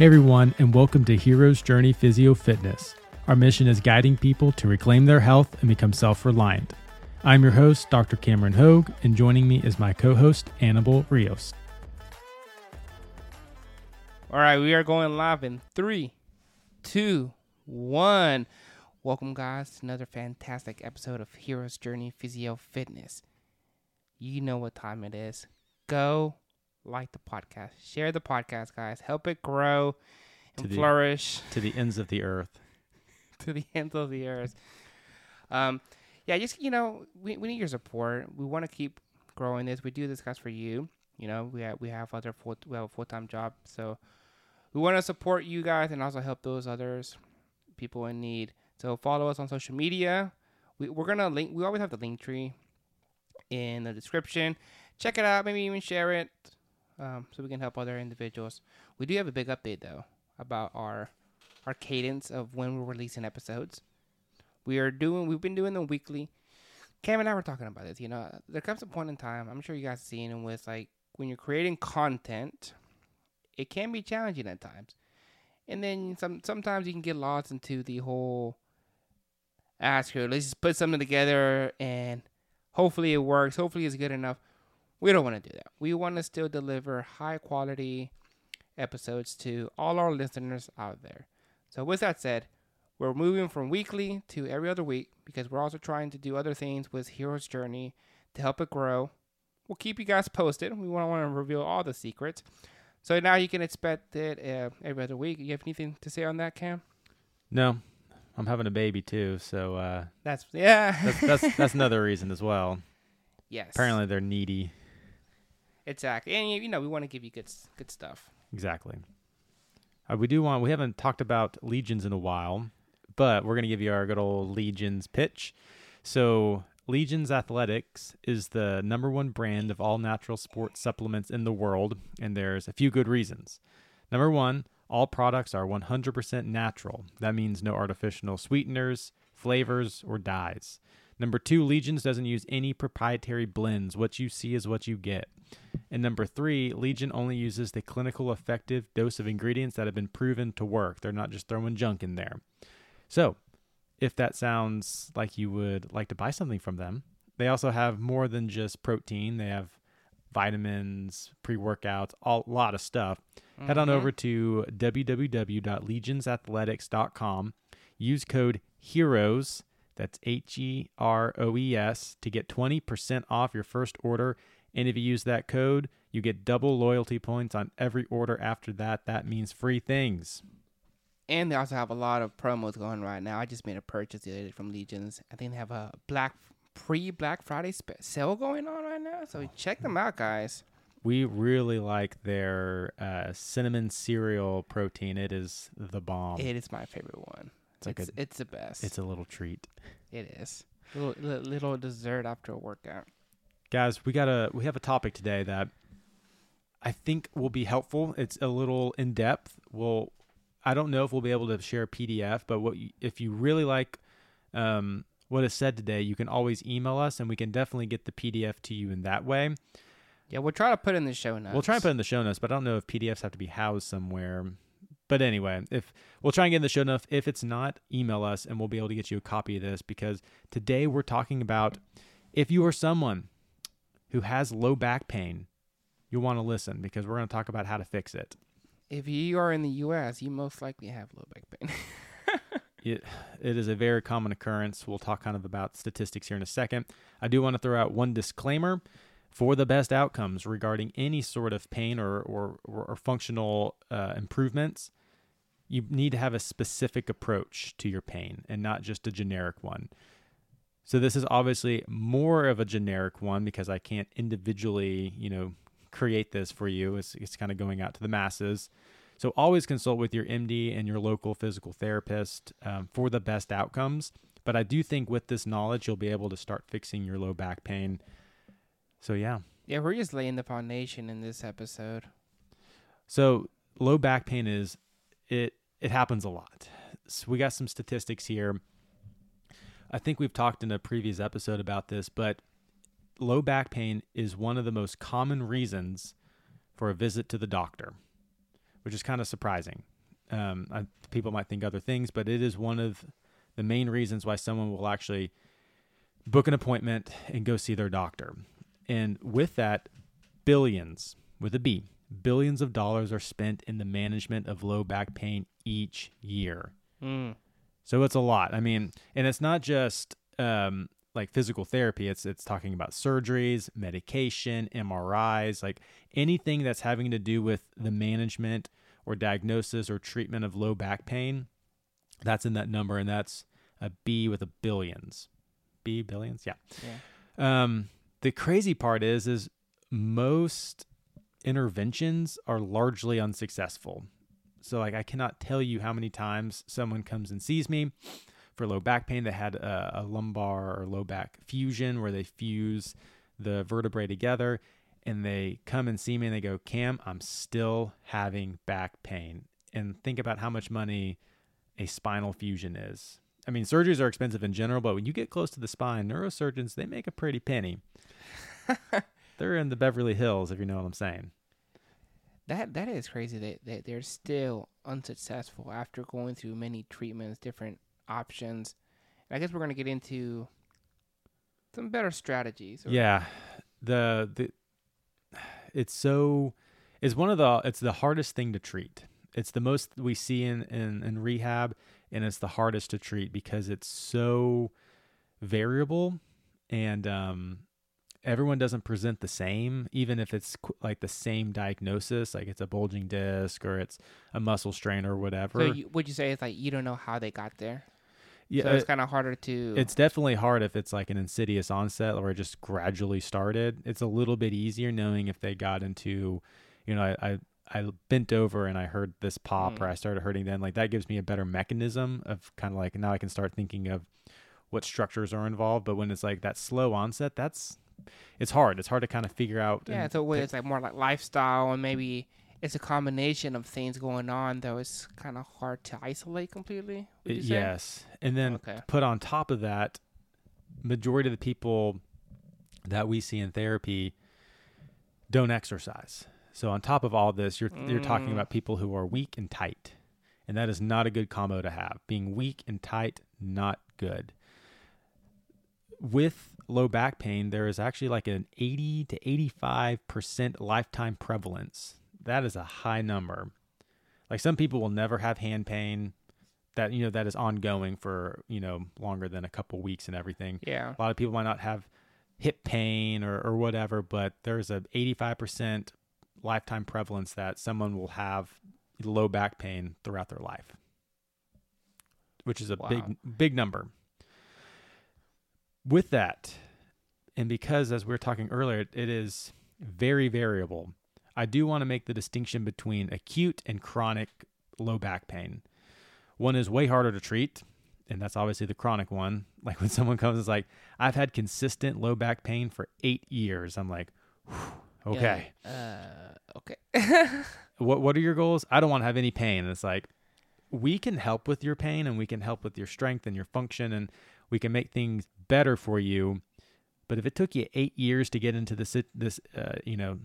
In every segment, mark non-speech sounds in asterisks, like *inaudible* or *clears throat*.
Hey everyone, and welcome to Hero's Journey Physio Fitness. Our mission is guiding people to reclaim their health and become self reliant. I'm your host, Dr. Cameron Hogue, and joining me is my co host, Annabelle Rios. All right, we are going live in three, two, one. Welcome, guys, to another fantastic episode of Hero's Journey Physio Fitness. You know what time it is. Go like the podcast, share the podcast, guys. Help it grow and To the- flourish To the ends of the earth. *laughs* to the ends of the earth. Um, yeah, just you know, we, we need your support. We want to keep growing this. We do this, guys, for you. You know, we have we have other full we have a full time job, so we want to support you guys and also help those others people in need. So follow us on social media. We we're gonna link. We always have the link tree in the description. Check it out. Maybe even share it, um, so we can help other individuals. We do have a big update though about our our cadence of when we're releasing episodes. We are doing we've been doing them weekly. Cam and I were talking about this, you know. There comes a point in time, I'm sure you guys have seen it with like when you're creating content, it can be challenging at times. And then some sometimes you can get lost into the whole ask her, let's just put something together and hopefully it works, hopefully it's good enough. We don't want to do that. We want to still deliver high quality episodes to all our listeners out there. So, with that said, we're moving from weekly to every other week because we're also trying to do other things with Hero's Journey to help it grow. We'll keep you guys posted. We don't want to reveal all the secrets. So now you can expect it uh, every other week. You have anything to say on that, Cam? No, I'm having a baby too, so uh, That's *laughs* yeah. that's, that's, that's another reason as well. yes. Apparently, they're needy. Exactly. And you know we want to give you good good stuff. Exactly. Uh, we do want, we haven't talked about Legions in a while, but we're going to give you our good old Legions pitch. So, Legions Athletics is the number one brand of all natural sports supplements in the world, and there's a few good reasons. Number one, all products are 100% natural. That means no artificial sweeteners, flavors, or dyes. Number two, Legions doesn't use any proprietary blends. What you see is what you get. And number three, Legion only uses the clinical effective dose of ingredients that have been proven to work. They're not just throwing junk in there. So, if that sounds like you would like to buy something from them, they also have more than just protein. They have vitamins, pre workouts, a lot of stuff. Head on Mhm. over to www.legionsathletics.com. Use code HEROES, that's H E R O E S, to get 20% off your first order. And if you use that code, you get double loyalty points on every order after that. That means free things. And they also have a lot of promos going right now. I just made a purchase the other day from Legions. I think they have a black pre Black Friday sale going on right now. So check them out, guys. We really like their uh, cinnamon cereal protein. It is the bomb. It is my favorite one. It's like it's, a- it's the best. it's a little treat. it is little little dessert after a workout. guys we got a we have a topic today that i think will be helpful it's a little in depth we'll i don't know if we'll be able to share a pdf but what you, if you really like um, what is said today you can always email us and we can definitely get the pdf to you in that way Yeah, we'll try to put in the show notes. we'll try and put in the show notes but i don't know if pdfs have to be housed somewhere but anyway if we'll try and get in the show enough. if it's not email us and we'll be able to get you a copy of this because today we're talking about if you are someone who has low back pain you'll want to listen because we're going to talk about how to fix it If you are in the U.S., you most likely have low back pain. *laughs* it, it is a very common occurrence we'll talk kind of about statistics here in a second i do want to throw out one disclaimer for the best outcomes regarding any sort of pain or, or, or, or functional uh, improvements you need to have a specific approach to your pain and not just a generic one so this is obviously more of a generic one because i can't individually you know create this for you it's, it's kind of going out to the masses so always consult with your MD and your local physical therapist um, for the best outcomes. But I do think with this knowledge, you'll be able to start fixing your low back pain. So yeah. yeah, we're just laying the foundation in this episode. So low back pain is it it happens a lot. So we got some statistics here. I think we've talked in a previous episode about this, but low back pain is one of the most common reasons for a visit to the doctor, which is kind of surprising. Um, I, people might think other things, but it is one of the main reasons why someone will actually book an appointment and go see their doctor. And with that, billions with a B, billions of dollars are spent in the management of low back pain each year. Mm. So it's a lot. I mean, and it's not just um, like physical therapy. It's it's talking about surgeries, medication, MRIs, like anything that's having to do with the management or diagnosis or treatment of low back pain. That's in that number, and that's a B with a billions. B billions, yeah. Yeah. Um, the crazy part is, is most interventions are largely unsuccessful. So, like, I cannot tell you how many times someone comes and sees me for low back pain that had a, a lumbar or low back fusion where they fuse the vertebrae together and they come and see me and they go, Cam, I'm still having back pain. And think about how much money a spinal fusion is. I mean, surgeries are expensive in general, but when you get close to the spine, neurosurgeons, they make a pretty penny. *laughs* They're in the Beverly Hills, if you know what I'm saying. That that is crazy that, that they're still unsuccessful after going through many treatments, different options. And I guess we're gonna get into some better strategies. Yeah, the the it's so it's one of the it's the hardest thing to treat. It's the most we see in in, in rehab, and it's the hardest to treat because it's so variable, and um, everyone doesn't present the same. Even if it's qu- like the same diagnosis, like it's a bulging disc or it's a muscle strain or whatever. So you, would you say it's like you don't know how they got there? yeah, so it's uh, kind of harder to. It's definitely hard if it's like an insidious onset or it just gradually started. It's a little bit easier knowing if they got into, you know, I I, I bent over and I heard this pop or Mm. I started hurting then. Like that gives me a better mechanism of kind of like now I can start thinking of what structures are involved. But when it's like that slow onset, that's it's hard. It's hard to kind of figure out. yeah. So what, pick- it's like more like lifestyle and maybe it's a combination of things going on. Though it's kind of hard to isolate completely. Would you say? yes, and then Okay. put on top of that, majority of the people that we see in therapy don't exercise. So on top of all this, you're you're talking Mm. about people who are weak and tight. And that is not a good combo to have. Being weak and tight not good. With low back pain, there is actually like an 80 to 85% lifetime prevalence. That is a high number. Like some people will never have hand pain that you know that is ongoing for, you know, longer than a couple weeks and everything. Yeah. A lot of people might not have hip pain or, or whatever, but there's a 85% lifetime prevalence that someone will have low back pain throughout their life, which is a Wow. big, big number. With that, and because as we were talking earlier, it is very variable, I do want to make the distinction between acute and chronic low back pain. One is way harder to treat, and that's obviously the chronic one. *laughs* Like when someone comes, it's like, I've had consistent low back pain for eight years. I'm like, okay. Uh, okay. *laughs* What what are your goals? I don't want to have any pain. And it's like, we can help with your pain and we can help with your strength and your function and we can make things better for you. But if it took you eight years to get into this this uh, you know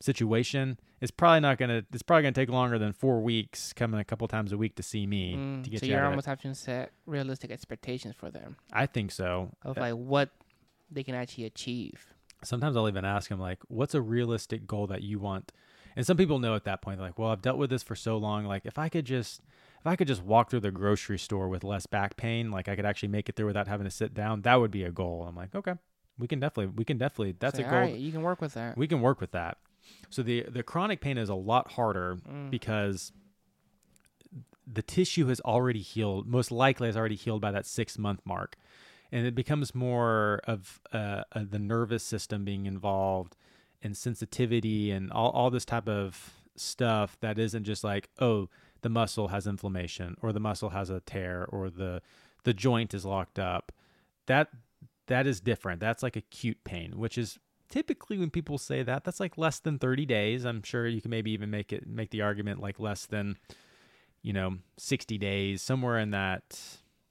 situation, it's probably not gonna. It's probably gonna take longer than four weeks, coming a couple times a week to see me Mm, to get so you you're out of it. almost having to set realistic expectations for them I think so. of Uh, like what they can actually achieve. sometimes I'll even ask them like, "What's a realistic goal that you want?" And some people know at that point, like, "Well, I've dealt with this for so long. Like, if I could just, if I could just walk through the grocery store with less back pain, like I could actually make it through without having to sit down, that would be a goal." I'm like, "Okay, we can definitely, we can definitely. That's Say, a goal. right, you can work with that. We can work with that." So the the chronic pain is a lot harder Mm. because the tissue has already healed most likely has already healed by that six month mark and it becomes more of uh, uh, the nervous system being involved and sensitivity and all, all this type of stuff that isn't just like oh the muscle has inflammation or the muscle has a tear or the the joint is locked up that that is different that's like acute pain which is typically when people say that that's like less than 30 days i'm sure you can maybe even make it make the argument like less than you know 60 days somewhere in that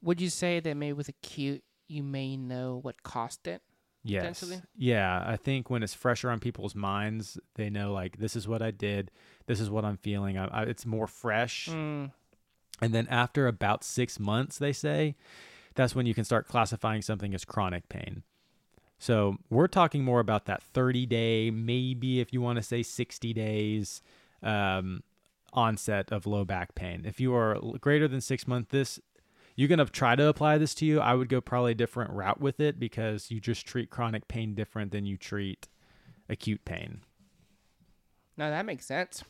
Would you say that maybe with acute, you may know what caused it? Yes Potentially? yeah i think when it's fresher on people's minds they know like this is what i did this is what i'm feeling I, I, it's more fresh Mm, And then after about six months, they say, that's when you can start classifying something as chronic pain. So we're talking more about that 30 day, maybe if you want to say 60 days um, onset of low back pain. If you are greater than six months, this you're gonna try to apply this to you. I would go probably a different route with it because you just treat chronic pain different than you treat acute pain. No, that makes sense.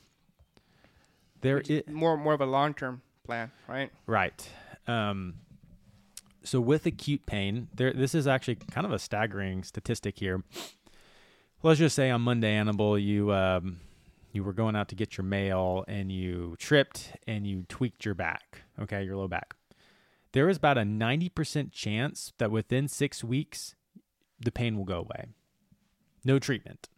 There Which- is more more of a long term plan, right? right. Um, so with acute pain, there this is actually kind of a staggering statistic here. Let's just say on Monday, Annabelle, you um, you were going out to get your mail and you tripped and you tweaked your back, okay, your low back. There is about a ninety percent chance that within six weeks, the pain will go away. No treatment.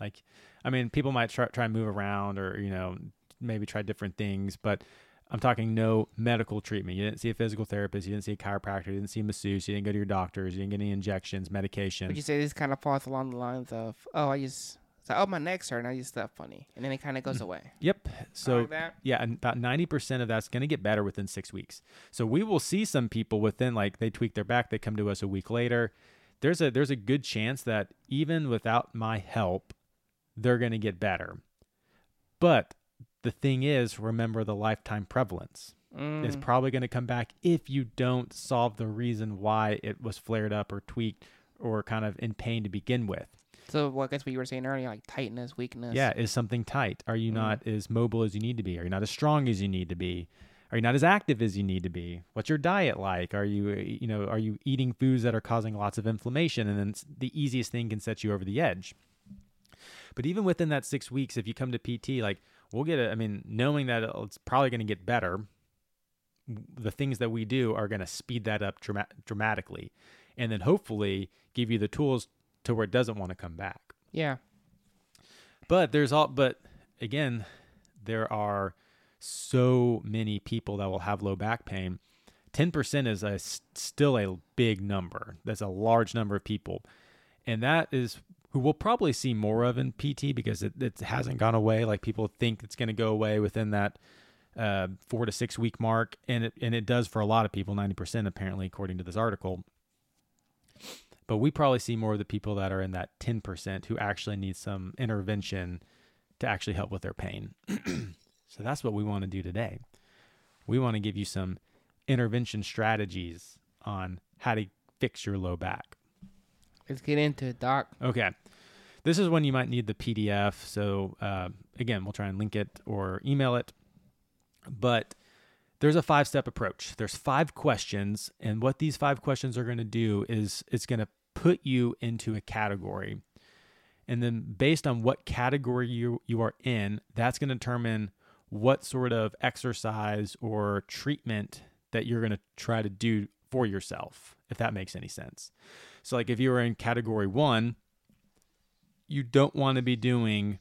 Like, I mean, people might try try and move around or you know maybe try different things, but I'm talking no medical treatment. You didn't see a physical therapist. You didn't see a chiropractor. You didn't see a masseuse. You didn't go to your doctors. You didn't get any injections, medication. Would you say this kind of falls along the lines of, oh, I just, like, oh, my neck's hurt, and I just felt funny, and then it kind of goes away. Yep. So like that. yeah, and about ninety percent of that's going to get better within six weeks. So we will see some people within like they tweak their back, they come to us a week later. There's a there's a good chance that even without my help, they're going to get better. But the thing is, remember the lifetime prevalence. Mm. It's probably going to come back if you don't solve the reason why it was flared up or tweaked or kind of in pain to begin with. So, well, I guess what you were saying earlier, like tightness, weakness. Yeah, is something tight? Are you Mm. not as mobile as you need to be? Are you not as strong as you need to be? Are you not as active as you need to be? What's your diet like? Are you, uh, you know, are you eating foods that are causing lots of inflammation? And then the easiest thing can set you over the edge. But even within that six weeks, if you come to PT, like we'll get it. I mean, knowing that it's probably going to get better, the things that we do are going to speed that up drama- dramatically, and then hopefully give you the tools to where it doesn't want to come back. Yeah. But there's all but again, there are so many people that will have low back pain. 10% is a, still a big number. That's a large number of people. And that is who we'll probably see more of in PT because it, it hasn't gone away. Like people think it's going to go away within that uh, four to six week mark. And it, and it does for a lot of people, 90% apparently, according to this article. But we probably see more of the people that are in that 10% who actually need some intervention to actually help with their pain. *clears throat* so that's what we want to do today. We want to give you some intervention strategies on how to fix your low back. Let's get into it, Doc. Okay. This is when you might need the PDF. So, uh, again, we'll try and link it or email it. But there's a five step approach. There's five questions. And what these five questions are going to do is it's going to put you into a category. And then, based on what category you, you are in, that's going to determine what sort of exercise or treatment that you're going to try to do for yourself, if that makes any sense. So, like if you were in category one, you don't want to be doing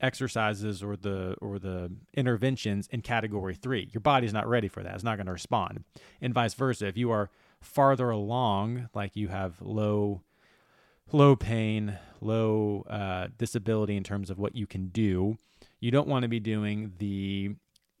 exercises or the or the interventions in category three. Your body's not ready for that. It's not going to respond. And vice versa. If you are farther along, like you have low low pain, low uh, disability in terms of what you can do, you don't want to be doing the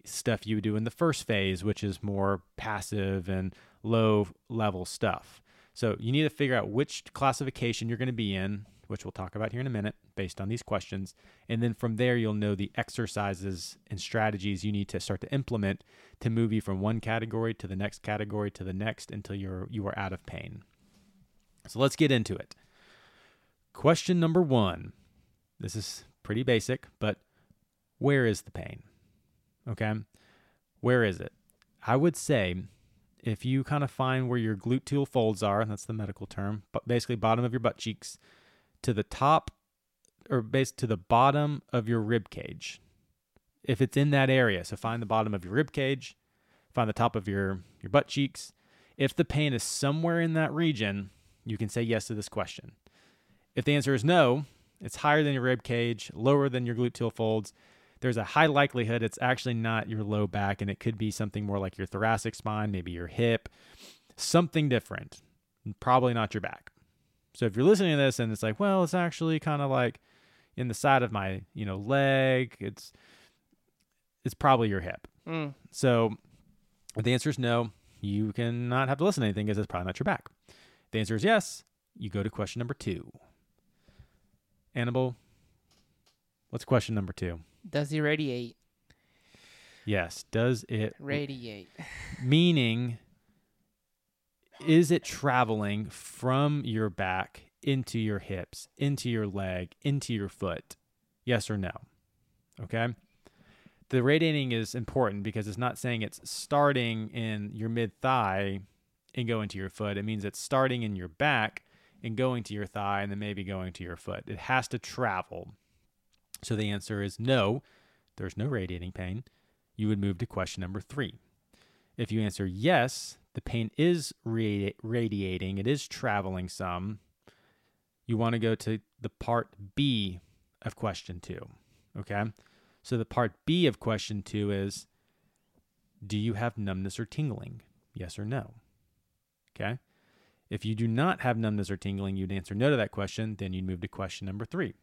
stuff you do in the first phase, which is more passive and low level stuff. So you need to figure out which classification you're going to be in, which we'll talk about here in a minute based on these questions. And then from there, you'll know the exercises and strategies you need to start to implement to move you from one category to the next category to the next until you're you are out of pain. So let's get into it. Question number one. This is pretty basic, but where is the pain? Okay. Where is it? I would say if you kind of find where your gluteal folds are, that's the medical term, but basically bottom of your butt cheeks to the top or base to the bottom of your rib cage. If it's in that area, so find the bottom of your rib cage, find the top of your your butt cheeks. If the pain is somewhere in that region, you can say yes to this question. If the answer is no, it's higher than your rib cage, lower than your gluteal folds, there's a high likelihood it's actually not your low back and it could be something more like your thoracic spine, maybe your hip, something different. Probably not your back. So if you're listening to this and it's like, well, it's actually kind of like in the side of my, you know, leg, it's it's probably your hip. Mm. So If the answer is no, you cannot have to listen to anything because it's probably not your back. If the answer is yes, you go to question number two. Annabelle, what's question number two? Does he radiate? Yes. Does it Radiate. meaning is it traveling from your back into your hips, into your leg, into your foot? Yes or no? Okay. The radiating is important because it's not saying it's starting in your mid thigh and going to your foot. It means it's starting in your back and going to your thigh and then maybe going to your foot. It has to travel. So the answer is no, there's no radiating pain. You would move to question number three. If you answer yes, the pain is radi- radiating, it is traveling some. You want to go to the part B of question two. Okay. So the part B of question two is Do you have numbness or tingling? Yes or no? Okay. If you do not have numbness or tingling, you'd answer no to that question. Then you'd move to question number three.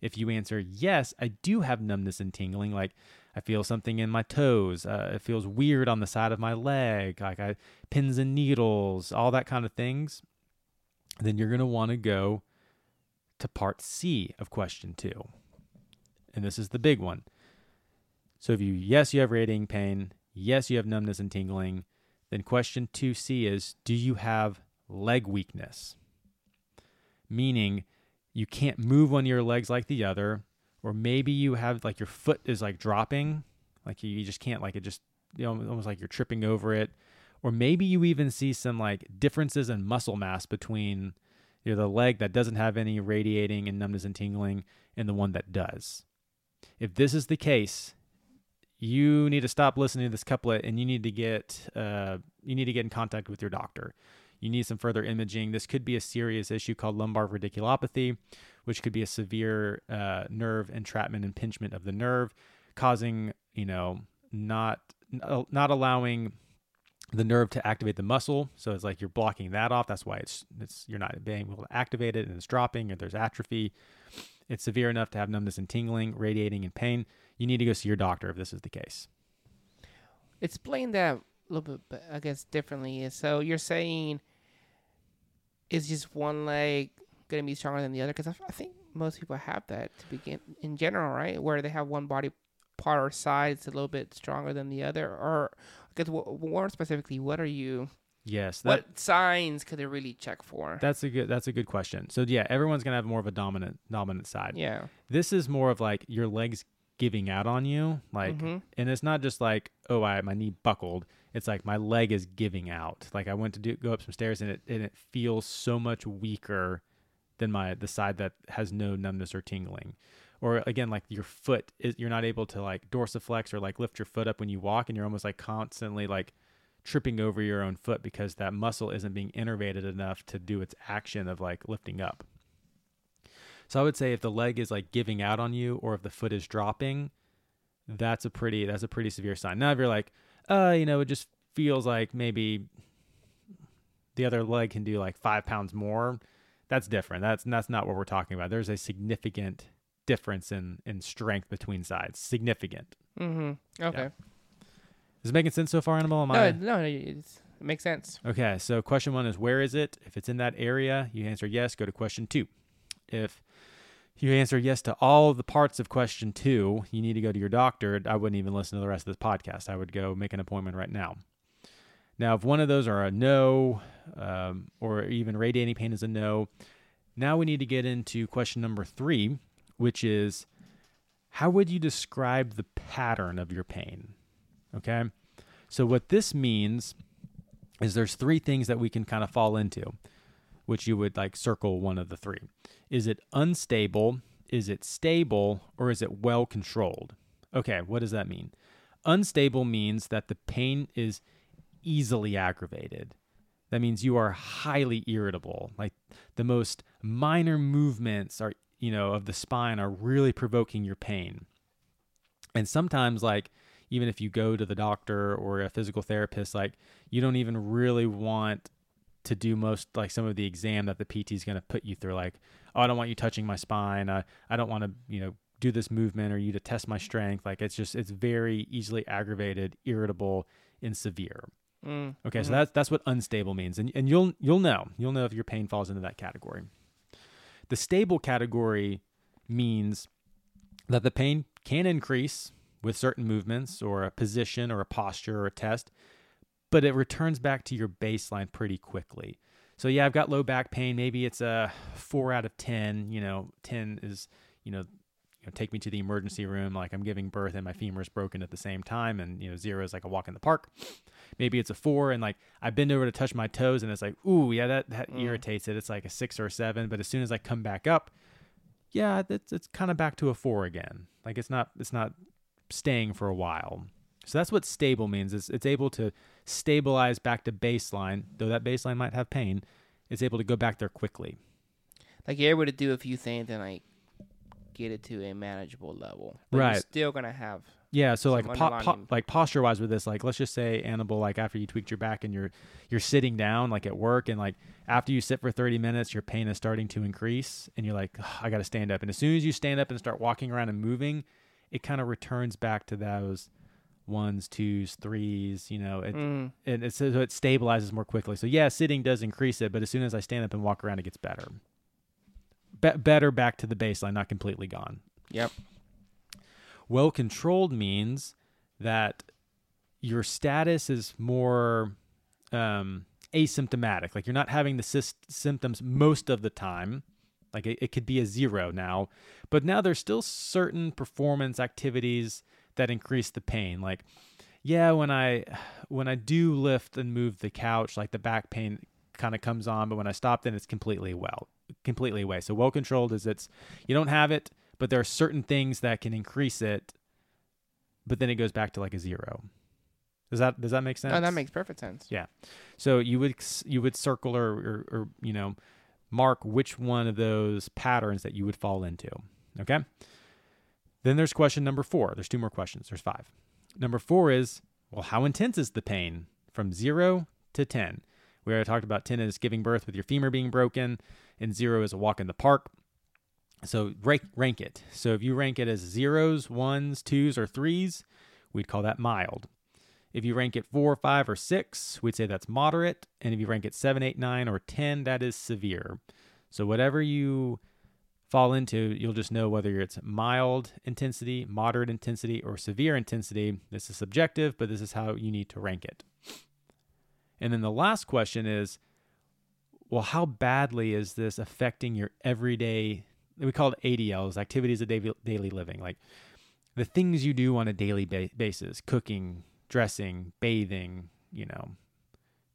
If you answer yes, I do have numbness and tingling, like I feel something in my toes, uh, it feels weird on the side of my leg, like I pins and needles, all that kind of things, then you're going to want to go to part C of question two. And this is the big one. So if you, yes, you have radiating pain, yes, you have numbness and tingling, then question 2C is do you have leg weakness? Meaning you can't move one of your legs like the other, or maybe you have like your foot is like dropping, like you just can't, like it just, you know, almost like you're tripping over it. Or maybe you even see some like differences in muscle mass between you know, the leg that doesn't have any radiating and numbness and tingling and the one that does. If this is the case, you need to stop listening to this couplet and you need to get uh, you need to get in contact with your doctor. You need some further imaging. This could be a serious issue called lumbar radiculopathy, which could be a severe uh, nerve entrapment impingement of the nerve, causing you know not not allowing the nerve to activate the muscle. So it's like you're blocking that off. That's why it's it's you're not being able to activate it and it's dropping or there's atrophy. It's severe enough to have numbness and tingling, radiating and pain. You need to go see your doctor if this is the case. Explain that little bit, I guess, differently. So you're saying is just one leg going to be stronger than the other? Because I, I think most people have that to begin in general, right? Where they have one body part or side is a little bit stronger than the other, or because more specifically, what are you? Yes. That, what signs could they really check for? That's a good. That's a good question. So yeah, everyone's gonna have more of a dominant dominant side. Yeah. This is more of like your legs giving out on you, like, mm-hmm. and it's not just like oh, I my knee buckled. It's like my leg is giving out. Like I went to do go up some stairs and it and it feels so much weaker than my the side that has no numbness or tingling or again like your foot is you're not able to like dorsiflex or like lift your foot up when you walk and you're almost like constantly like tripping over your own foot because that muscle isn't being innervated enough to do its action of like lifting up. So I would say if the leg is like giving out on you or if the foot is dropping, that's a pretty that's a pretty severe sign. Now if you're like, uh, you know, it just feels like maybe the other leg can do like five pounds more, that's different. That's that's not what we're talking about. There's a significant difference in in strength between sides. Significant. Mm-hmm. Okay. Yeah. Is it making sense so far, Animal? Am no, I... no, it makes sense. Okay, so question one is where is it? If it's in that area, you answer yes. Go to question two. If you answer yes to all the parts of question two, you need to go to your doctor. I wouldn't even listen to the rest of this podcast. I would go make an appointment right now. Now, if one of those are a no, um, or even radiating pain is a no, now we need to get into question number three, which is how would you describe the pattern of your pain? Okay. So, what this means is there's three things that we can kind of fall into, which you would like circle one of the three. Is it unstable? Is it stable? Or is it well controlled? Okay, what does that mean? Unstable means that the pain is easily aggravated. That means you are highly irritable. Like the most minor movements are, you know, of the spine are really provoking your pain. And sometimes like even if you go to the doctor or a physical therapist, like you don't even really want to do most like some of the exam that the PT is going to put you through. Like, oh, I don't want you touching my spine. I, I don't want to, you know, do this movement or you to test my strength. Like it's just, it's very easily aggravated, irritable, and severe. Mm, Okay, so mhm. that's that's what unstable means, and and you'll you'll know you'll know if your pain falls into that category. The stable category means that the pain can increase with certain movements or a position or a posture or a test, but it returns back to your baseline pretty quickly. So yeah, I've got low back pain. Maybe it's a four out of ten. You know, ten is you know, you know, take me to the emergency room like I'm giving birth and my femur is broken at the same time, and you know, zero is like a walk in the park. Maybe it's a four, and like I bend over to touch my toes, and it's like, ooh, yeah, that that Mm. irritates it. It's like a six or a seven, but as soon as I come back up, yeah, it's it's kind of back to a four again. Like it's not it's not staying for a while. So that's what stable means. Is it's able to stabilize back to baseline, though that baseline might have pain. It's able to go back there quickly. like you're able to do a few things and like get it to a manageable level. But Right. You're still gonna have. Yeah, so like po- po- like posture wise with this, like let's just say Annabelle, like after you tweaked your back and you're you're sitting down like at work and like after you sit for 30 minutes, your pain is starting to increase and you're like, "Ugh, I got to stand up. And as soon as you stand up and start walking around and moving, it kind of returns back to those ones, twos, threes, you know, it, Mm, and it's, so it stabilizes more quickly. So yeah, sitting does increase it, but as soon as I stand up and walk around, it gets better. Be- better back to the baseline, not completely gone. yep. Well controlled means that your status is more um, asymptomatic. Like you're not having the sys- symptoms most of the time. Like it, it could be a zero now, but now there's still certain performance activities that increase the pain. Like, yeah, when I when I do lift and move the couch, like the back pain kind of comes on, but when I stop, then it's completely well, completely away. So well controlled is it's you don't have it, but there are certain things that can increase it, but then it goes back to like a zero. Does that does that make sense? Oh, that makes perfect sense. Yeah. So you would you would circle or, or, or you know mark which one of those patterns that you would fall into. Okay. Then there's question number four. There's two more questions. There's five. Number four is well, how intense is the pain from zero to ten? We already talked about ten is giving birth with your femur being broken, and zero is a walk in the park. So rank rank it. So if you rank it as zeros, ones, twos, or threes, we'd call that mild. If you rank it four, five, or six, we'd say that's moderate. And if you rank it seven, eight, nine, or 10, that is severe. So whatever you fall into, you'll just know whether it's mild intensity, moderate intensity, or severe intensity. This is subjective, but this is how you need to rank it. And then the last question is well, how badly is this affecting your everyday? We call it ADLs, activities of daily, living, like the things you do on a daily ba- basis, cooking, dressing, bathing, you know,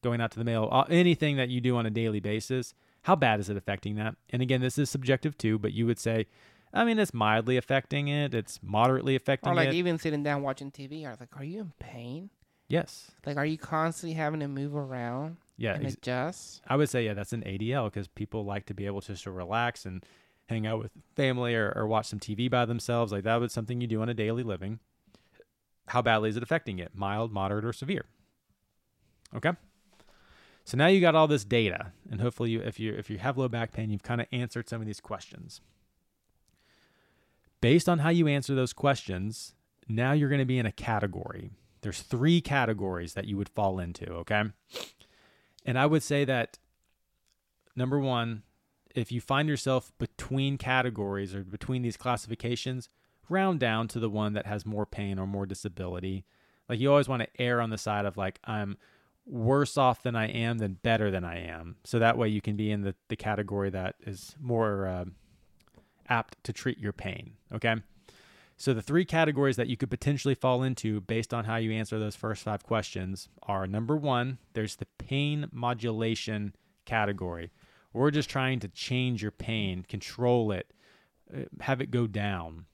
going out to the mail, anything that you do on a daily basis. How bad is it affecting that? And again, this is subjective too, but you would say, I mean, it's mildly affecting it. It's moderately affecting Or like it. even sitting down watching TV, I was like, "Are you in pain? yes. Like, are you constantly having to move around Yeah. and ex- adjust?" I would say, yeah, that's an ADL because people like to be able to just to relax and hang out with family or, or watch some TV by themselves. Like that was something you do on a daily living. How badly is it affecting it? Mild, moderate, or severe? Okay. So now you got all this data, and hopefully, you, if you if you have low back pain, you've kind of answered some of these questions. Based on how you answer those questions, now you're going to be in a category. There's three categories that you would fall into. Okay. And I would say that number one, if you find yourself between categories or between these classifications, round down to the one that has more pain or more disability. Like you always want to err on the side of like, I'm worse off than I am than better than I am. So that way you can be in the, the category that is more uh, apt to treat your pain. Okay. So the three categories that you could potentially fall into based on how you answer those first five questions are number one, there's the pain modulation category. We're just trying to change your pain, control it, uh, have it go down.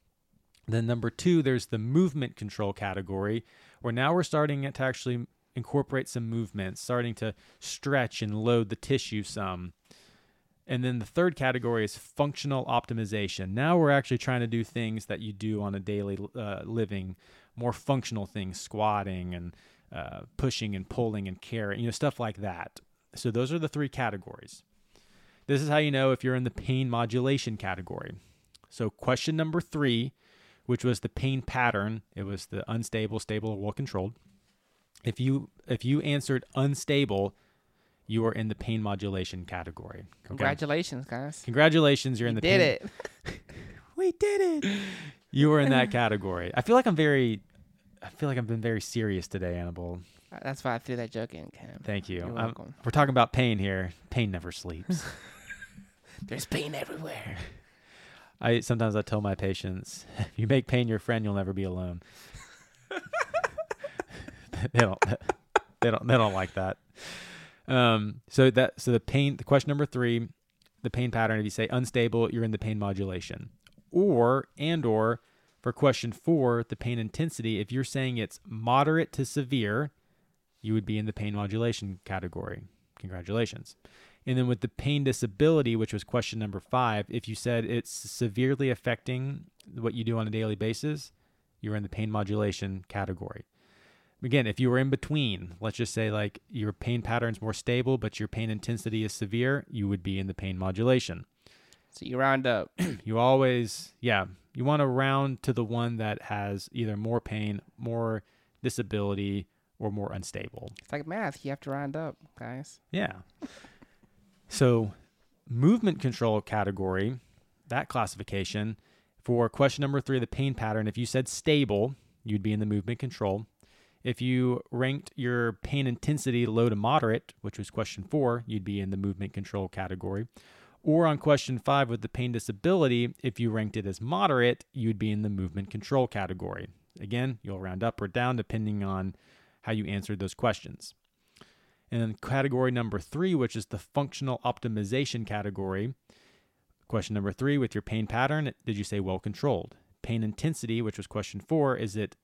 Then number two, there's the movement control category, where now we're starting to actually incorporate some movement, starting to stretch and load the tissue some. And then the third category is functional optimization. Now we're actually trying to do things that you do on a daily uh, living, more functional things, squatting and uh, pushing and pulling and carrying, you know, stuff like that. So those are the three categories. This is how you know if you're in the pain modulation category. So question number three, which was the pain pattern, it was the unstable, stable, or well controlled. If you if you answered unstable, you are in the pain modulation category. Okay? Congratulations, guys. Congratulations, you're in You the did pain. it. *laughs* We did it. You were in that category. I feel like I'm very I feel like I've been very serious today, Annabelle. Uh, that's why I threw that joke in, Cam. Thank you. I'm- we're talking about pain here. Pain never sleeps. *laughs* There's pain everywhere. I sometimes I tell my patients, *laughs* if you make pain your friend, you'll never be alone. *laughs* they don't *laughs* they don't they don't like that. Um so that so the pain the question number 3, the pain pattern if you say unstable, you're in the pain modulation. Or and or for question 4, the pain intensity, if you're saying it's moderate to severe, you would be in the pain modulation category. Congratulations. And then with the pain disability, which was question number five, if you said it's severely affecting what you do on a daily basis, you're in the pain modulation category. Again, if you were in between, let's just say like your pain pattern's more stable, but your pain intensity is severe, you would be in the pain modulation. So you round up. *clears throat* You always, yeah, you want to round to the one that has either more pain, more disability, or more unstable. It's like math. You have to round up, guys. Yeah. So, movement control category, that classification for question number three, the pain pattern, if you said stable, you'd be in the movement control. If you ranked your pain intensity low to moderate, which was question four, you'd be in the movement control category. Or on question five with the pain disability, if you ranked it as moderate, you'd be in the movement control category. Again, you'll round up or down depending on how you answered those questions. And then category number three, which is the functional optimization category. Question number three, with your pain pattern, did you say well controlled? Pain intensity, which was question four, is it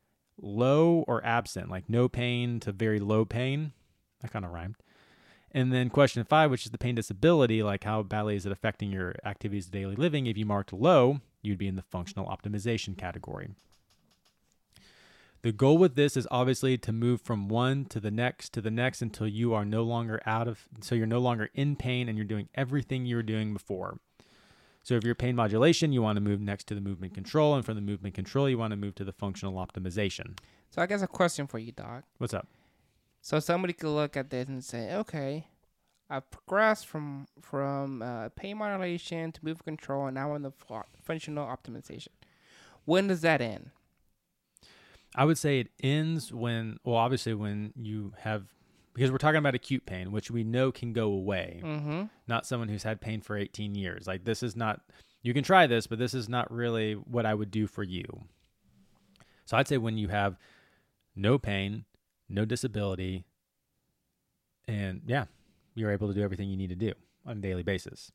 low or absent, like no pain to very low pain? That kind of rhymed. And then question five, which is the pain disability, like how badly is it affecting your activities of daily living? If you marked low, you'd be in the functional optimization category. The goal with this is obviously to move from one to the next to the next until you are no longer out of, so you're no longer in pain and you're doing everything you were doing before. So if you're pain modulation, you want to move next to the movement control, and from the movement control, you want to move to the functional optimization. So I guess a question for you, Doc. What's up? So somebody could look at this and say, okay, I've progressed from from uh, pain modulation to movement control, and now I'm in the fu- functional optimization. When does that end? I would say it ends when, well, obviously when you have, because we're talking about acute pain, which we know can go away, Mm-hmm. not someone who's had pain for 18 years. Like this is not, you can try this, but this is not really what I would do for you. So I'd say when you have no pain, no disability, and yeah, you're able to do everything you need to do on a daily basis.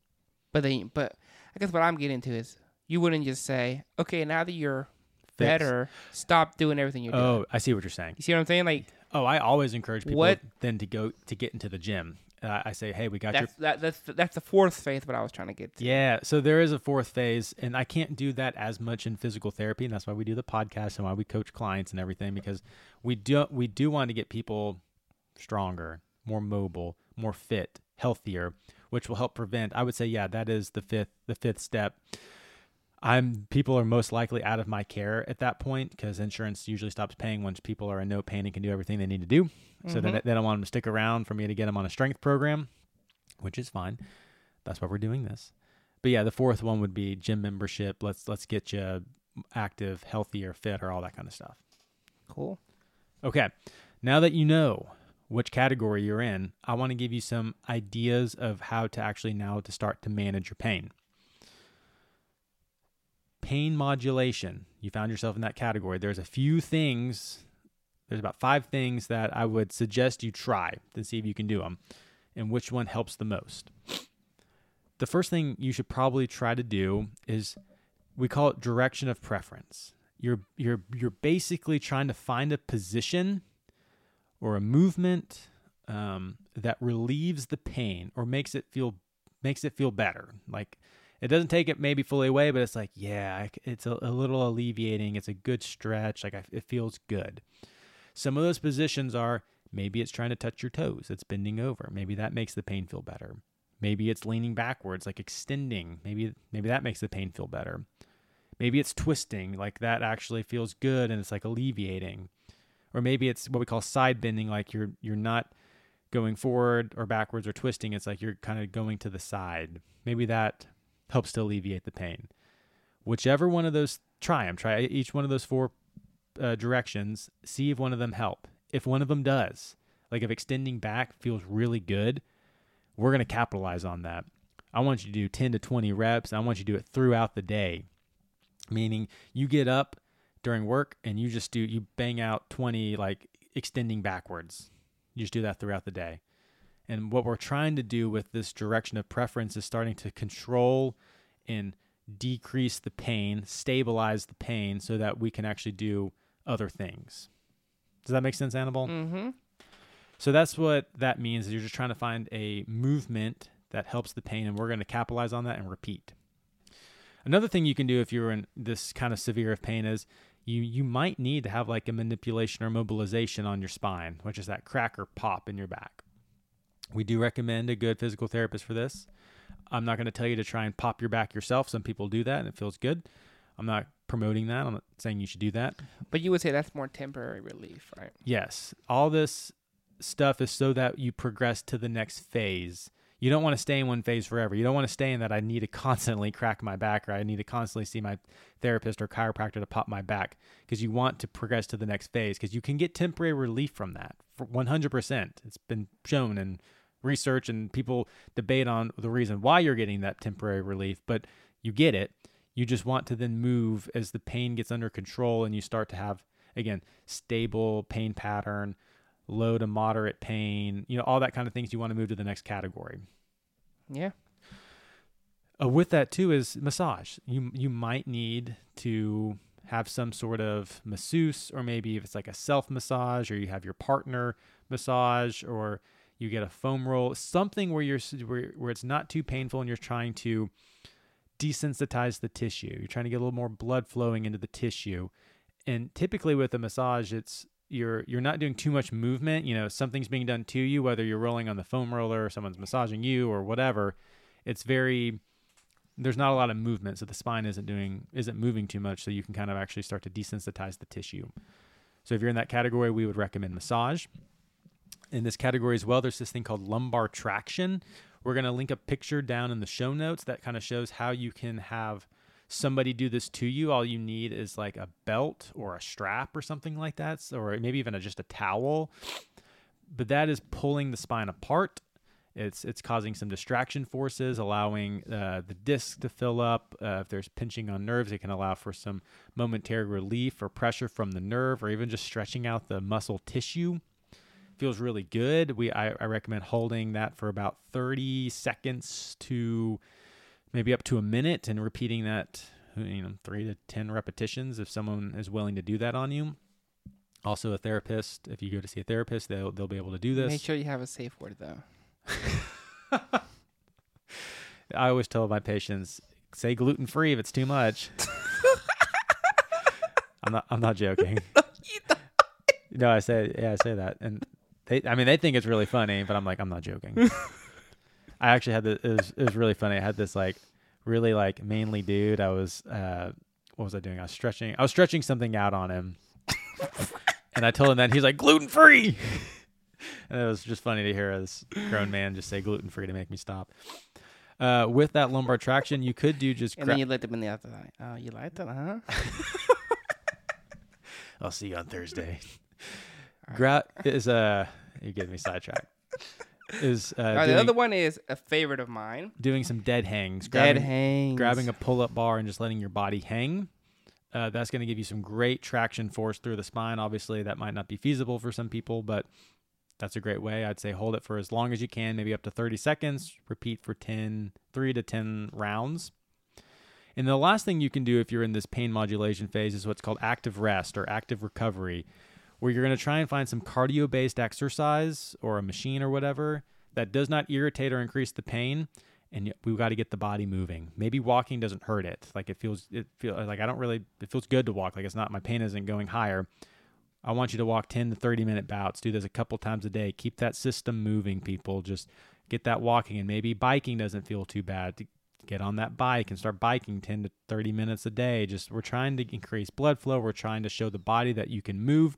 But then, but I guess what I'm getting to is you wouldn't just say, okay, now that you're Fix. better, stop doing everything you're doing. Oh, I see what you're saying. You see what I'm saying? Like Oh, I always encourage people What- then to go to get into the gym. Uh, I say, hey, we got your that's that, that's that's the fourth phase. What I was trying to get to. Yeah, so there is a fourth phase, and I can't do that as much in physical therapy, and that's why we do the podcast and why we coach clients and everything because we do we do want to get people stronger, more mobile, more fit, healthier, which will help prevent. I would say, yeah, that is the fifth the fifth step. I'm people are most likely out of my care at that point because insurance usually stops paying once people are in no pain and can do everything they need to do. So then mm-hmm. they don't want them to stick around for me to get them on a strength program, which is fine. That's why we're doing this. But yeah, the fourth one would be gym membership. Let's let's get you active, healthier, fit, or all that kind of stuff. Cool. Okay, now that you know which category you're in, I want to give you some ideas of how to actually now to start to manage your pain. Pain modulation. You found yourself in that category. There's a few things. There's about five things that I would suggest you try to see if you can do them, and which one helps the most. The first thing you should probably try to do is we call it direction of preference. You're you're you're basically trying to find a position or a movement um, that relieves the pain or makes it feel makes it feel better. Like it doesn't take it maybe fully away, but it's like yeah, it's a, a little alleviating. It's a good stretch. Like I, it feels good. Some of those positions are maybe it's trying to touch your toes. It's bending over. Maybe that makes the pain feel better. Maybe it's leaning backwards, like extending. Maybe maybe that makes the pain feel better. Maybe it's twisting, like that actually feels good and it's like alleviating. Or maybe it's what we call side bending, like you're you're not going forward or backwards or twisting. It's like you're kind of going to the side. Maybe that helps to alleviate the pain. Whichever one of those, try them. Try each one of those four uh, directions. See if one of them help. If one of them does, like if extending back feels really good, we're going to capitalize on that. I want you to do 10 to 20 reps. I want you to do it throughout the day. Meaning you get up during work and you just do you bang out 20 like extending backwards. You just do that throughout the day. And what we're trying to do with this direction of preference is starting to control and decrease the pain, stabilize the pain so that we can actually do other things. Does that make sense, Annabelle? Mm-hmm. So that's what that means is you're just trying to find a movement that helps the pain and we're going to capitalize on that and repeat. Another thing you can do if you're in this kind of severe of pain is you you might need to have like a manipulation or mobilization on your spine, which is that crack or pop in your back. We do recommend a good physical therapist for this. I'm not going to tell you to try and pop your back yourself. Some people do that and it feels good. I'm not promoting that. I'm not saying you should do that. But you would say that's more temporary relief, right? Yes. All this stuff is so that you progress to the next phase. You don't want to stay in one phase forever. You don't want to stay in that I need to constantly crack my back or I need to constantly see my therapist or chiropractor to pop my back because you want to progress to the next phase because you can get temporary relief from that for 100%. It's been shown in research and people debate on the reason why you're getting that temporary relief, but you get it. You just want to then move as the pain gets under control and you start to have, again, stable pain pattern, low to moderate pain, you know, all that kind of things. You want to move to the next category. Yeah. Uh, with that too is massage. You you might need to have some sort of masseuse, or maybe if it's like a self massage, or you have your partner massage, or you get a foam roll, something where you're where, where it's not too painful, and you're trying to desensitize the tissue. You're trying to get a little more blood flowing into the tissue. And typically with a massage, it's you're you're not doing too much movement. You know, something's being done to you, whether you're rolling on the foam roller or someone's massaging you or whatever. It's very there's not a lot of movement, so the spine isn't doing isn't moving too much, so you can kind of actually start to desensitize the tissue. So if you're in that category, we would recommend massage. In this category as well, there's this thing called lumbar traction. We're going to link a picture down in the show notes that kind of shows how you can have somebody do this to you. All you need is like a belt or a strap or something like that, or maybe even a, just a towel. But that is pulling the spine apart. It's it's causing some distraction forces, allowing uh, the disc to fill up. Uh, if there's pinching on nerves, it can allow for some momentary relief or pressure from the nerve, or even just stretching out the muscle tissue feels really good. We I, I, recommend holding that for about 30 seconds to maybe up to a minute and repeating that you know 3 to 10 repetitions if someone is willing to do that on you. Also a therapist, if you go to see a therapist, they'll they'll be able to do this. Make sure you have a safe word though. *laughs* I always tell my patients say gluten free if it's too much. *laughs* I'm not I'm not joking. no, I say yeah, I say that. And they, I mean, they think it's really funny, but I'm like, I'm not joking. *laughs* I actually had this. It was, it was really funny. I had this like really like manly dude. I was, uh, what was I doing? I was stretching. I was stretching something out on him, and I told him that he's like gluten free. *laughs* and it was just funny to hear this grown man just say gluten free to make me stop. Uh, with that lumbar traction, you could do just. And then you looked him in the other eye. Oh, you liked it, huh? *laughs* I'll see you on Thursday. Gra- is uh you get me sidetracked. Is uh, right, the other one is a favorite of mine. Doing some dead hangs. Dead grabbing, hangs. Grabbing a pull up bar and just letting your body hang. Uh, that's going to give you some great traction force through the spine. Obviously, that might not be feasible for some people, but that's a great way. I'd say hold it for as long as you can, maybe up to 30 seconds. Repeat for 10, 3 to 10 rounds. And the last thing you can do if you're in this pain modulation phase is what's called active rest or active recovery where you're going to try and find some cardio based exercise or a machine or whatever that does not irritate or increase the pain and we've got to get the body moving. Maybe walking doesn't hurt it. Like it feels it feel like I don't really it feels good to walk. Like it's not my pain isn't going higher. I want you to walk 10 to 30 minute bouts. Do this a couple times a day. Keep that system moving, people. Just get that walking and maybe biking doesn't feel too bad. To get on that bike and start biking 10 to 30 minutes a day. Just we're trying to increase blood flow. We're trying to show the body that you can move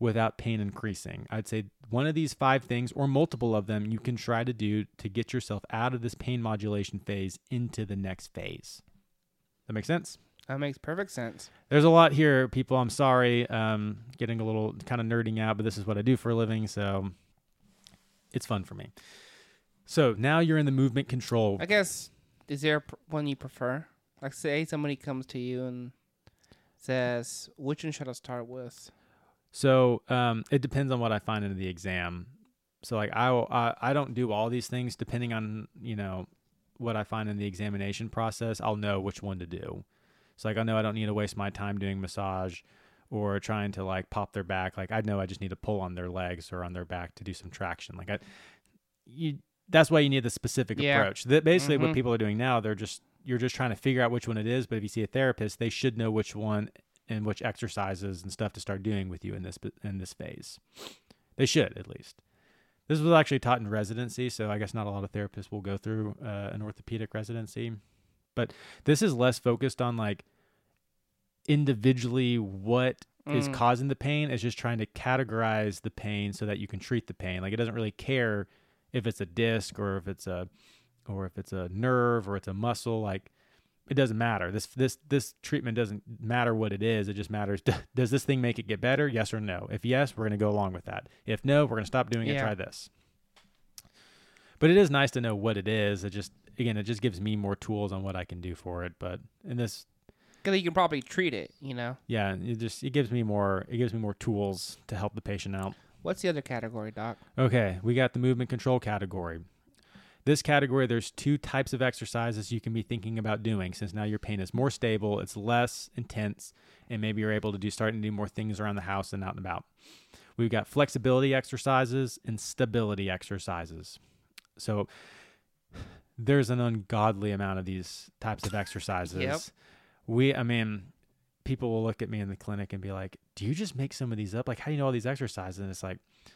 without pain increasing. I'd say one of these five things or multiple of them you can try to do to get yourself out of this pain modulation phase into the next phase. That makes sense? That makes perfect sense. There's a lot here, people. I'm sorry. Um, getting a little kind of nerding out, but this is what I do for a living, so it's fun for me. So now you're in the movement control. I guess is there one you prefer? Like, say somebody comes to you and says, "Which one should I start with?" So um, it depends on what I find in the exam. So like I, I I don't do all these things depending on you know what I find in the examination process. I'll know which one to do. So like I know I don't need to waste my time doing massage or trying to like pop their back. Like I know I just need to pull on their legs or on their back to do some traction. Like I, you that's why you need the specific Yeah. approach. That basically Mhm. what people are doing now. They're just you're just trying to figure out which one it is. But if you see a therapist, they should know which one and which exercises and stuff to start doing with you in this in this phase. They should at least. This was actually taught in residency, so I guess not a lot of therapists will go through uh, an orthopedic residency. But this is less focused on like individually what is Mm. causing the pain. It's just trying to categorize the pain so that you can treat the pain. Like it doesn't really care if it's a disc or if it's a or if it's a nerve or it's a muscle. Like it doesn't matter. This this this treatment doesn't matter what it is. It just matters *laughs* does this thing make it get better? Yes or no. If yes, we're going to go along with that. If no, we're going to stop doing it. Yeah. Try this. But it is nice to know what it is. It just again, it just gives me more tools on what I can do for it. But in this, Because you can probably treat it. You know. yeah, it just it gives me more it gives me more tools to help the patient out. What's the other category, Doc? Okay, we got the movement control category. This category, there's two types of exercises you can be thinking about doing since now your pain is more stable, it's less intense, and maybe you're able to do starting to do more things around the house and out and about. We've got flexibility exercises and stability exercises. So there's an ungodly amount of these types of exercises. Yep. We, I mean, people will look at me in the clinic and be like, "Do you just make some of these up? Like, how do you know all these exercises?" And it's like, "This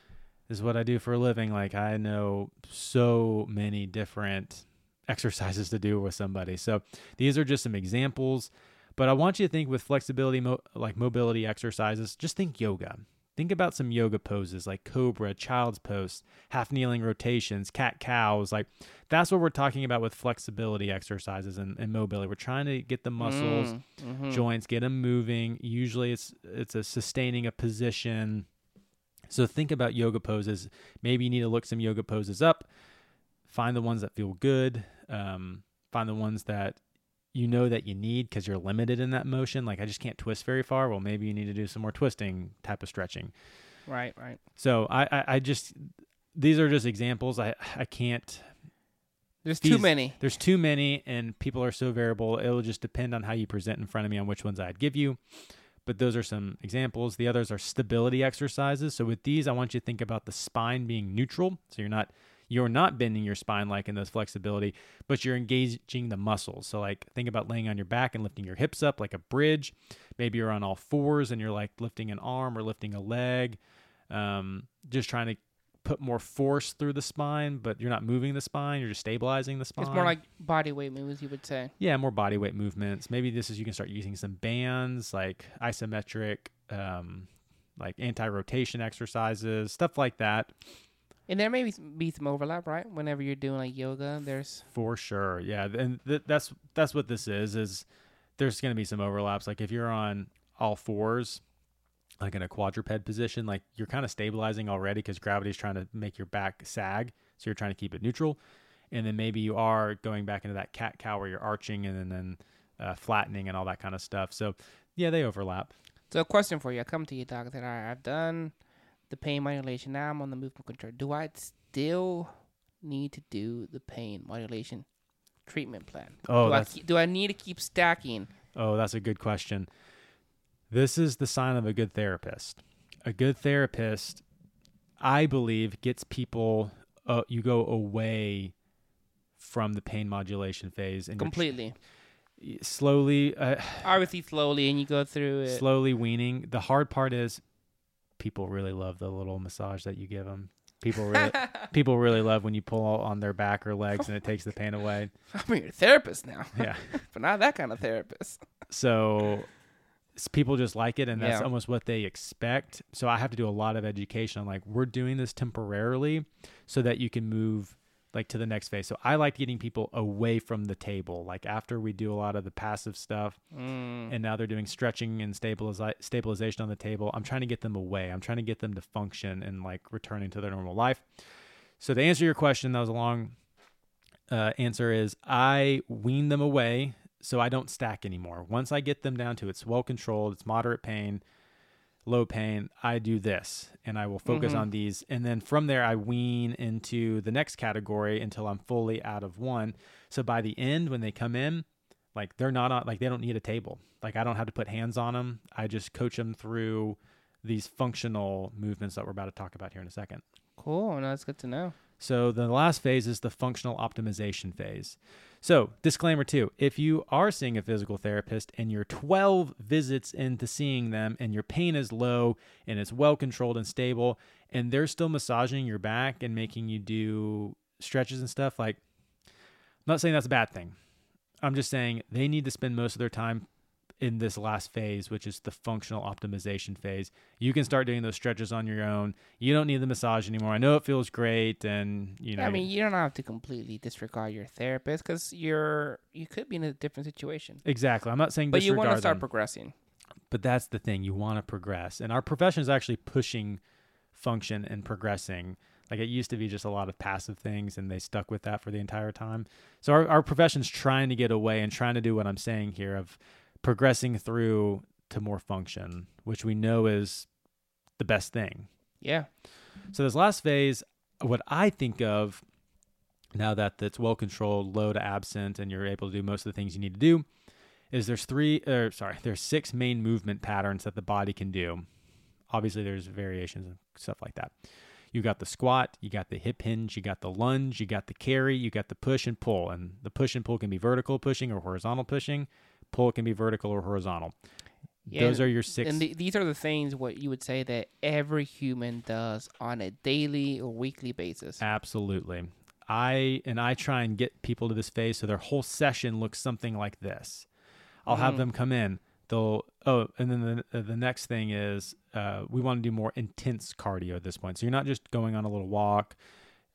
is what I do for a living. Like, I know so many different exercises to do with somebody. So these are just some examples. But I want you to think with flexibility, mo- like mobility exercises. Just think yoga. Think about some yoga poses like cobra, child's pose, half kneeling rotations, cat cows. Like that's what we're talking about with flexibility exercises and, and mobility. We're trying to get the muscles, Mm, mhm. joints, get them moving. Usually it's it's a sustaining a position. So think about yoga poses. Maybe you need to look some yoga poses up. Find the ones that feel good. Um, find the ones that you know that you need because you're limited in that motion. Like I just can't twist very far. Well, maybe you need to do some more twisting type of stretching. Right, right. So I, I, I just these are just examples. I I can't There's too many. there's too many and people are so variable it'll just depend on how you present in front of me on which ones i'd give you but those are some examples. The others are stability exercises. So with these i want you to think about the spine being neutral. So you're not you're not bending your spine like in those flexibility but you're engaging the muscles. So like think about laying on your back and lifting your hips up like a bridge. Maybe you're on all fours and you're like lifting an arm or lifting a leg um, just trying to put more force through the spine, but you're not moving the spine. You're just stabilizing the spine. It's more like body weight moves, you would say. yeah, more body weight movements. Maybe this is you can start using some bands like isometric, um, like anti-rotation exercises, stuff like that. And there may be some, be some overlap, right? Whenever you're doing like yoga, there's For sure, yeah, and th- that's that's what this is. Is there's going to be some overlaps. Like if you're on all fours, like in a quadruped position, like you're kind of stabilizing already because gravity's trying to make your back sag, so you're trying to keep it neutral. And then maybe you are going back into that cat cow where you're arching and then, then uh, flattening and all that kind of stuff. So yeah, they overlap. So a question for you. I come to you, doc, that I, I've done the pain modulation. Now I'm on the movement control. Do I still need to do the pain modulation treatment plan? Oh, do, I, do I need to keep stacking? Oh, that's a good question. This is the sign of a good therapist. A good therapist, I believe, gets people. Uh, you go away from the pain modulation phase and Completely. slowly, uh, Obviously, slowly, and you go through it. slowly weaning. The hard part is people really love the little massage that you give them. People really, *laughs* people really love when you pull on their back or legs and it takes the pain away. *laughs* I'm your therapist now, Yeah. *laughs* but not that kind of therapist. So people just like it and that's Yeah. almost what they expect. So I have to do a lot of education. I'm like, we're doing this temporarily so that you can move like to the next phase. So I like getting people away from the table. Like after we do a lot of the passive stuff Mm. and now they're doing stretching and stabilizi- stabilization on the table, I'm trying to get them away. I'm trying to get them to function and like returning to their normal life. So to answer your question, that was a long uh, answer is I wean them away so I don't stack anymore. Once I get them down to it's well controlled, it's moderate pain, low pain, I do this and I will focus Mhm. on these. And then from there, I wean into the next category until I'm fully out of one. So by the end, when they come in, like they're not on, like they don't need a table. Like I don't have to put hands on them. I just coach them through these functional movements that we're about to talk about here in a second. Cool. No, that's good to know. So the last phase is the functional optimization phase. So, disclaimer too, if you are seeing a physical therapist and you're 12 visits into seeing them and your pain is low and it's well controlled and stable and they're still massaging your back and making you do stretches and stuff like I'm not saying that's a bad thing. I'm just saying they need to spend most of their time in this last phase, which is the functional optimization phase. You can start doing those stretches on your own. You don't need the massage anymore. I know it feels great, and you know. I mean, you don't have to completely disregard your therapist because you're you could be in a different situation. exactly. I'm not saying But you want to start progressing. but that's the thing. You want to progress, and our profession is actually pushing function and progressing. Like it used to be just a lot of passive things, and they stuck with that for the entire time. So our our profession's trying to get away and trying to do what I'm saying here of progressing through to more function, which we know is the best thing. Yeah. So this last phase, what I think of now that it's well controlled, low to absent, and you're able to do most of the things you need to do, is there's three or sorry, there's six main movement patterns that the body can do. Obviously, there's variations and stuff like that. You got the squat, you got the hip hinge, you got the lunge, you got the carry, you got the push and pull. And the push and pull can be vertical pushing or horizontal pushing. Pull can be vertical or horizontal. Yeah, Those are your six. And the, these are the things what you would say that every human does on a daily or weekly basis. Absolutely. I and I try and get people to this phase so their whole session looks something like this. I'll have Mhm. them come in. They'll oh, and then the the next thing is uh, we want to do more intense cardio at this point. So you're not just going on a little walk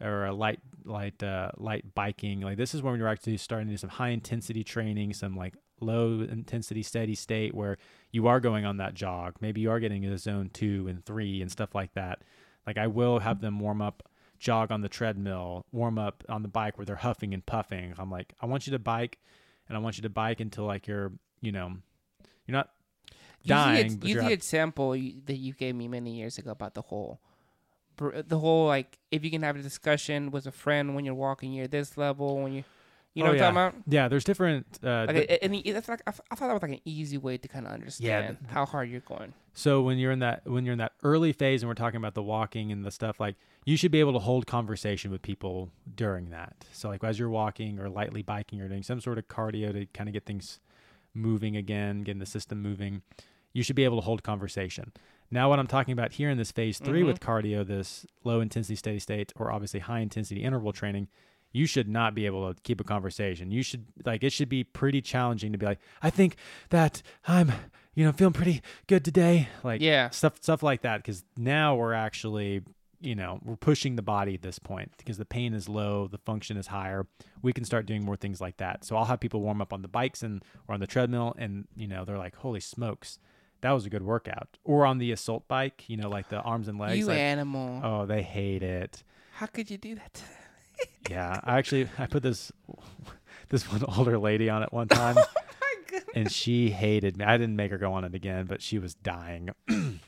or a light light uh, light biking. Like this is when you're actually starting to do some high intensity training, some like low intensity steady state where you are going on that jog. Maybe you are getting into zone two and three and stuff like that. Like I will have them warm up jog on the treadmill, warm up on the bike where they're huffing and puffing. I'm like, I want you to bike and I want you to bike until like you're, you know, you're not dying. Use but the, you're use the example that you gave me many years ago about the whole, the whole like if you can have a discussion with a friend when you're walking, you're this level when you, you know Oh, what I'm talking about. yeah, there's different. Uh, Like, a- and the- that's like I, thought that was like an easy way to kind of understand how hard you're going. so when you're in that when you're in that early phase and we're talking about the walking and the stuff like you should be able to hold conversation with people during that. So like as you're walking or lightly biking or doing some sort of cardio to kind of get things moving again, getting the system moving, you should be able to hold conversation. Now what I'm talking about here in this phase 3 Mhm. with cardio, this low intensity steady state or obviously high intensity interval training, you should not be able to keep a conversation. You should like it should be pretty challenging to be like, I think that I'm, you know, feeling pretty good today. Like Yeah. stuff stuff like that because now we're actually you know we're pushing the body at this point because the pain is low the function is higher we can start doing more things like that so i'll have people warm up on the bikes and or on the treadmill and you know they're like holy smokes that was a good workout or on the assault bike you know like the arms and legs you like, animal. oh they hate it How could you do that? To yeah i actually i put this *laughs* this one older lady on it one time *laughs* and she hated me. I didn't make her go on it again, but she was dying. *clears throat*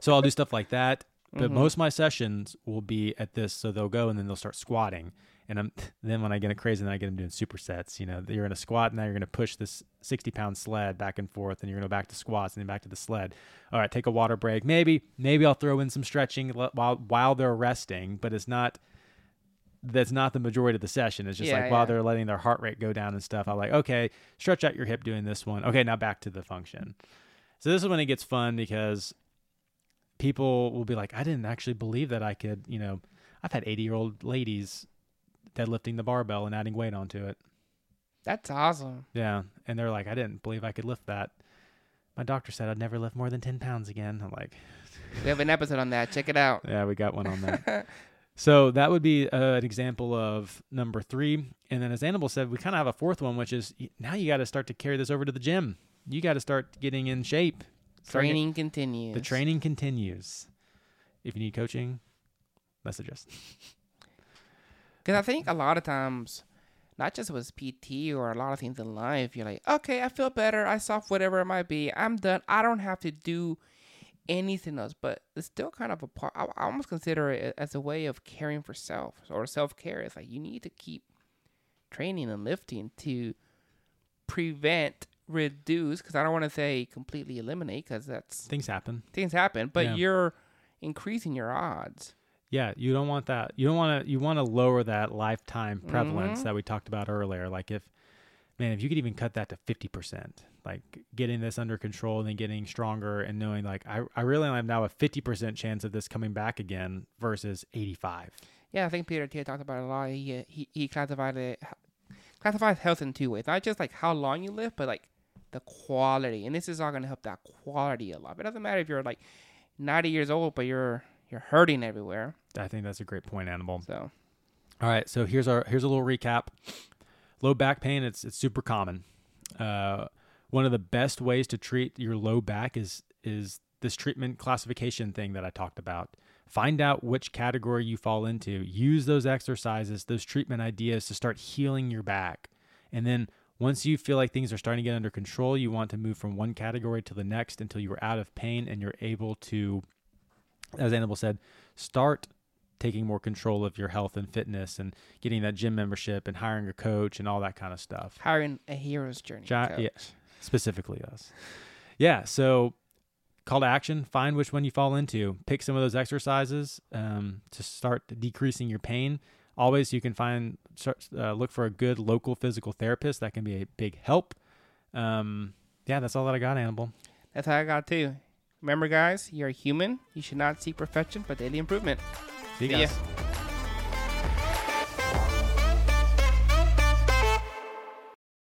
so I'll do stuff like that. But Mhm. most of my sessions will be at this, so they'll go and then they'll start squatting. And I'm, *laughs* then when I get it crazy, then I get them doing supersets. You know, you're in a squat, and now you're going to push this 60 pound sled back and forth, and you're going to go back to squats and then back to the sled. All right, take a water break. Maybe, maybe I'll throw in some stretching while while they're resting, but it's not. That's not the majority of the session. It's just Yeah, like while yeah. they're letting their heart rate go down and stuff. I'm like, okay, stretch out your hip doing this one. Okay, now back to the function. So this is when it gets fun because people will be like, I didn't actually believe that I could, you know, I've had 80 year old ladies deadlifting the barbell and adding weight onto it. That's awesome. Yeah. And they're like, I didn't believe I could lift that. my doctor said I'd never lift more than 10 pounds again. I'm like, We have an episode on that. Check it out. *laughs* yeah, we got one on that. *laughs* so that would be uh, an example of number three. And then, as Annabelle said, we kind of have a fourth one, which is now you got to start to carry this over to the gym. You got to start getting in shape. Start Training continues. The training continues. If you need coaching, message us. *laughs* Because I think a lot of times, not just with PT or a lot of things in life, you're like, okay, I feel better. I solved whatever it might be. I'm done. I don't have to do anything else. But it's still kind of a part. I, I almost consider it as a way of caring for self or self care. It's like you need to keep training and lifting to prevent, reduce. Because I don't want to say completely eliminate, because that's Things happen. things happen. But Yeah. you're increasing your odds. Yeah, you don't want that. You don't want to. You want to lower that lifetime prevalence Mhm. that we talked about earlier. Like if, man, if you could even cut that to fifty percent, like getting this under control and then getting stronger and knowing like I, I really have now a fifty percent chance of this coming back again versus eighty five. Yeah, I think Peter Attia talked about it a lot. He he he classified it classifies health in two ways, not just like how long you live, but like the quality. And this is all gonna help that quality a lot. It doesn't matter if you're like ninety years old, but you're you're hurting everywhere. I think that's a great point, Animal. So All right, so here's our here's a little recap. Low back pain, it's it's super common. Uh, one of the best ways to treat your low back is is this treatment classification thing that I talked about. Find out which category you fall into. Use those exercises, those treatment ideas to start healing your back. And then once you feel like things are starting to get under control, you want to move from one category to the next until you are out of pain and you're able to, as Annabelle said, start taking more control of your health and fitness and getting that gym membership and hiring a coach and all that kind of stuff. hiring a hero's journey. Coach. yeah. Specifically us. Yeah. So call to action, find which one you fall into, pick some of those exercises um, to start decreasing your pain. Always, you can find, start, uh, look for a good local physical therapist. That can be a big help. Um, yeah, that's all that I got, Annabelle. That's how I got too. Remember, guys, you're human. You should not seek perfection, but daily improvement. See